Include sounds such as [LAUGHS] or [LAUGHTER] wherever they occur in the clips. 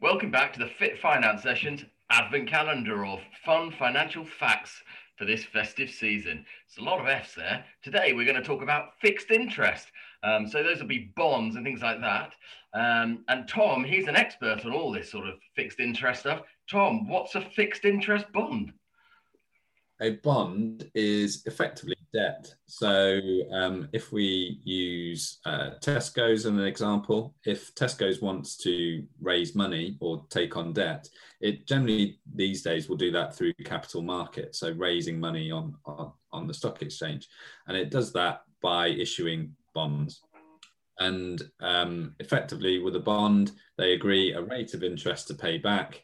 welcome back to the Fit Finance Sessions Advent Calendar of fun financial facts for this festive season. It's a lot of F's there. Today we're going to talk about fixed interest. Um, so those will be bonds and things like that. Um, and Tom, he's an expert on all this sort of fixed interest stuff. Tom, what's a fixed interest bond? A bond is effectively debt. So um, if we use uh, Tesco's as an example, if Tesco's wants to raise money or take on debt, it generally these days will do that through capital market, so raising money on, on, on the stock exchange. And it does that by issuing bonds. And um, effectively, with a bond, they agree a rate of interest to pay back,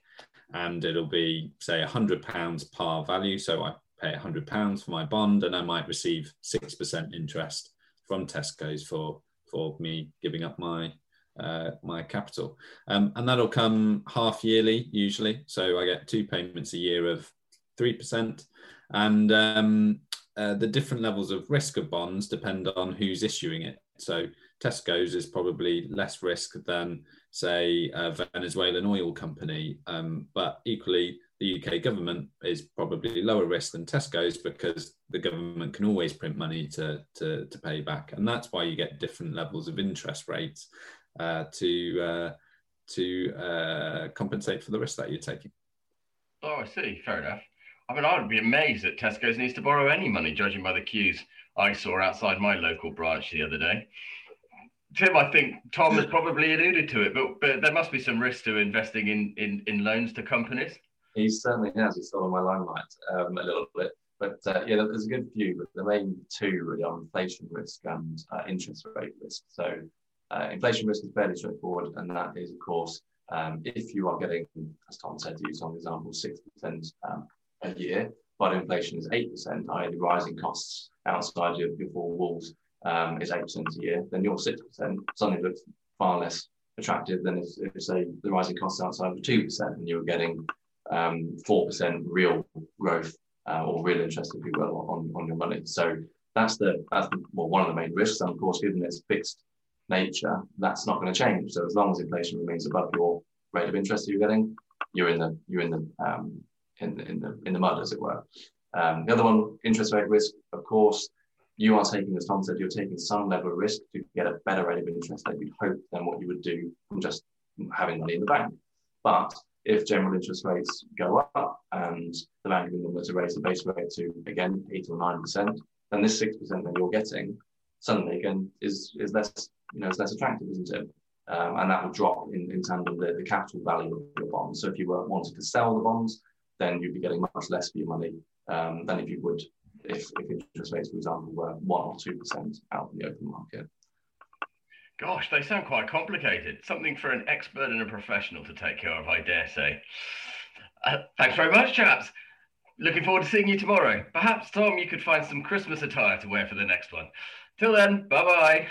and it'll be, say, £100 par value. So I pay £100 for my bond and I might receive 6% interest from Tesco's for, for me giving up my uh, my capital. Um, and that'll come half yearly usually. So I get two payments a year of 3%. And um, uh, the different levels of risk of bonds depend on who's issuing it. So Tesco's is probably less risk than, say, a Venezuelan oil company. Um, but equally, the UK government is probably lower risk than Tesco's because the government can always print money to, to, to pay back. And that's why you get different levels of interest rates uh, to, uh, to uh, compensate for the risk that you're taking. Oh, I see. Fair enough. I mean, I would be amazed that Tesco's needs to borrow any money, judging by the queues I saw outside my local branch the other day. Tim, I think Tom has [LAUGHS] probably alluded to it, but, but there must be some risk to investing in, in, in loans to companies. He certainly has. He's stolen my limelight um, a little bit. But uh, yeah, there's a good few, but the main two really are inflation risk and uh, interest rate risk. So uh, inflation risk is fairly straightforward, and that is, of course, um, if you are getting, as Tom said, to use an example, 6% um, a year, but inflation is 8%, i.e. rising costs outside your, your four walls um, is 8% a year, then your 6% suddenly looks far less attractive than if, if say, the rising costs outside of 2% and you were getting um, 4% real growth uh, or real interest, if you will, on, on your money. So that's the that's the, well, one of the main risks. And of course, given its fixed nature, that's not going to change. So as long as inflation remains above your rate of interest you're getting, you're in the you're in the um, in, in the in the mud, as it were. Um, the other one, interest rate risk, of course, you are taking, as Tom said, you're taking some level of risk to get a better rate of interest that you'd hope than what you would do from just having money in the bank. But if general interest rates go up and the Bank of England were to raise the base rate to again eight or nine percent, then this six percent that you're getting suddenly again is is less you know is less attractive, isn't it? Um, and that will drop in, in tandem the, the capital value of your bonds. So if you were wanted to sell the bonds, then you'd be getting much less for your money um, than if you would if, if interest rates, for example, were one or two percent out in the open market. Gosh, they sound quite complicated. Something for an expert and a professional to take care of, I dare say. Uh, thanks very much, chaps. Looking forward to seeing you tomorrow. Perhaps, Tom, you could find some Christmas attire to wear for the next one. Till then, bye bye.